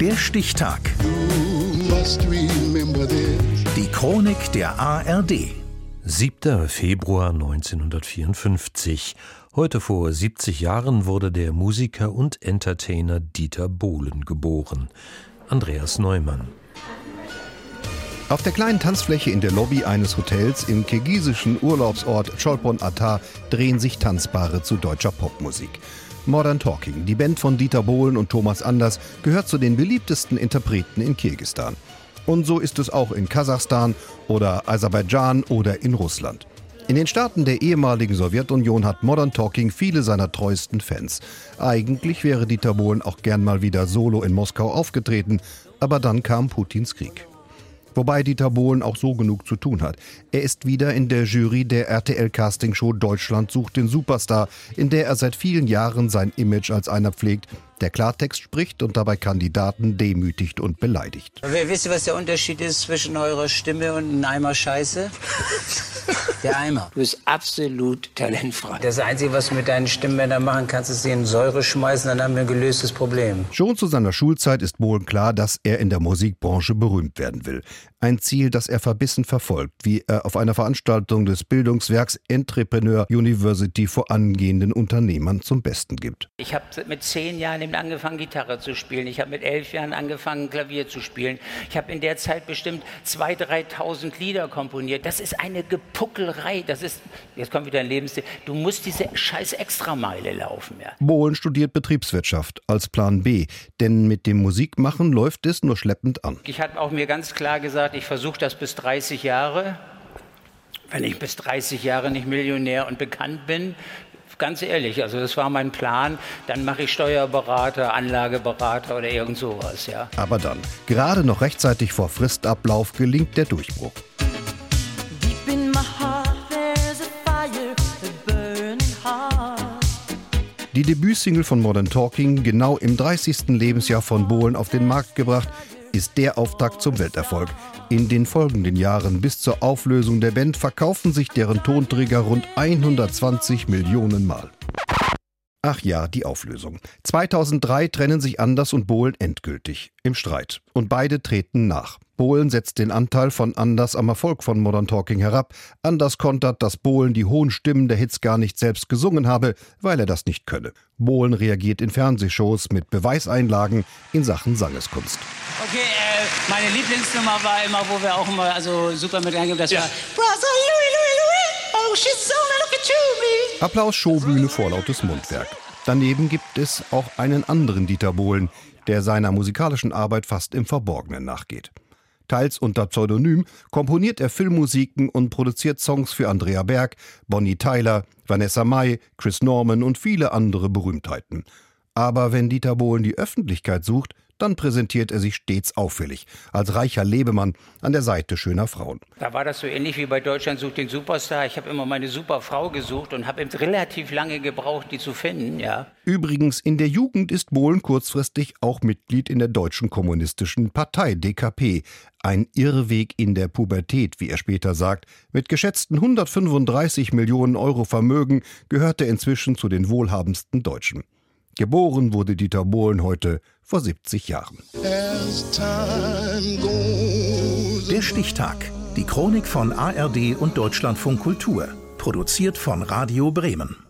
Der Stichtag. Die Chronik der ARD. 7. Februar 1954. Heute vor 70 Jahren wurde der Musiker und Entertainer Dieter Bohlen geboren. Andreas Neumann. Auf der kleinen Tanzfläche in der Lobby eines Hotels im kirgisischen Urlaubsort Cholpon Ata drehen sich Tanzpaare zu deutscher Popmusik. Modern Talking, die Band von Dieter Bohlen und Thomas Anders, gehört zu den beliebtesten Interpreten in Kirgistan. Und so ist es auch in Kasachstan oder Aserbaidschan oder in Russland. In den Staaten der ehemaligen Sowjetunion hat Modern Talking viele seiner treuesten Fans. Eigentlich wäre Dieter Bohlen auch gern mal wieder solo in Moskau aufgetreten, aber dann kam Putins Krieg. Wobei Dieter Bohlen auch so genug zu tun hat. Er ist wieder in der Jury der RTL-Castingshow Deutschland sucht den Superstar, in der er seit vielen Jahren sein Image als einer pflegt, der Klartext spricht und dabei Kandidaten demütigt und beleidigt. Wisst ihr, was der Unterschied ist zwischen eurer Stimme und einem Eimer Scheiße? Der Eimer. Du bist absolut talentfrei. Das Einzige, was du mit deinen Stimmbändern machen kannst, ist sie in Säure schmeißen, dann haben wir ein gelöstes Problem. Schon zu seiner Schulzeit ist Bohlen klar, dass er in der Musikbranche berühmt werden will. Ein Ziel, das er verbissen verfolgt, wie er auf einer Veranstaltung des Bildungswerks Entrepreneur University vor angehenden Unternehmern zum Besten gibt. Ich habe mit zehn Jahren angefangen, Gitarre zu spielen. Ich habe mit elf Jahren angefangen, Klavier zu spielen. Ich habe in der Zeit bestimmt 2.000, 3.000 Lieder komponiert. Das ist eine Gepuckelei. Das ist, jetzt kommt wieder ein Lebensstil. Du musst diese scheiß Extrameile laufen. Ja. Bohlen studiert Betriebswirtschaft als Plan B, denn mit dem Musikmachen läuft es nur schleppend an. Ich habe auch mir ganz klar gesagt, gesagt, ich versuche das bis 30 Jahre. Wenn ich bis 30 Jahre nicht Millionär und bekannt bin, ganz ehrlich, also das war mein Plan, dann mache ich Steuerberater, Anlageberater oder irgend sowas, ja. Aber dann, gerade noch rechtzeitig vor Fristablauf, gelingt der Durchbruch. Die Debütsingle von Modern Talking, genau im 30. Lebensjahr von Bohlen auf den Markt gebracht, ist der Auftakt zum Welterfolg. In den folgenden Jahren bis zur Auflösung der Band verkaufen sich deren Tonträger rund 120 Millionen Mal. Ach ja, die Auflösung. 2003 trennen sich Anders und Bohlen endgültig im Streit und beide treten nach. Bohlen setzt den Anteil von Anders am Erfolg von Modern Talking herab. Anders kontert, dass Bohlen die hohen Stimmen der Hits gar nicht selbst gesungen habe, weil er das nicht könne. Bohlen reagiert in Fernsehshows mit Beweiseinlagen in Sachen Sangeskunst. Okay, äh, meine Lieblingsnummer war immer, wo wir auch immer also super mit reingeben, das ja. war Brother Louis, Louis, Louis, oh she's so look at you, me. Applaus, Showbühne, vorlautes Mundwerk. Daneben gibt es auch einen anderen Dieter Bohlen, der seiner musikalischen Arbeit fast im Verborgenen nachgeht. Teils unter Pseudonym komponiert er Filmmusiken und produziert Songs für Andrea Berg, Bonnie Tyler, Vanessa Mai, Chris Norman und viele andere Berühmtheiten. Aber wenn Dieter Bohlen die Öffentlichkeit sucht, dann präsentiert er sich stets auffällig, als reicher Lebemann an der Seite schöner Frauen. Da war das so ähnlich wie bei Deutschland sucht den Superstar. Ich habe immer meine Superfrau gesucht und habe relativ lange gebraucht, die zu finden, ja. Übrigens, in der Jugend ist Bohlen kurzfristig auch Mitglied in der Deutschen Kommunistischen Partei, DKP. Ein Irrweg in der Pubertät, wie er später sagt. Mit geschätzten 135 Millionen Euro Vermögen gehört er inzwischen zu den wohlhabendsten Deutschen. Geboren wurde Dieter Bohlen heute vor 70 Jahren. Der Stichtag. Die Chronik von ARD und Deutschlandfunk Kultur. Produziert von Radio Bremen.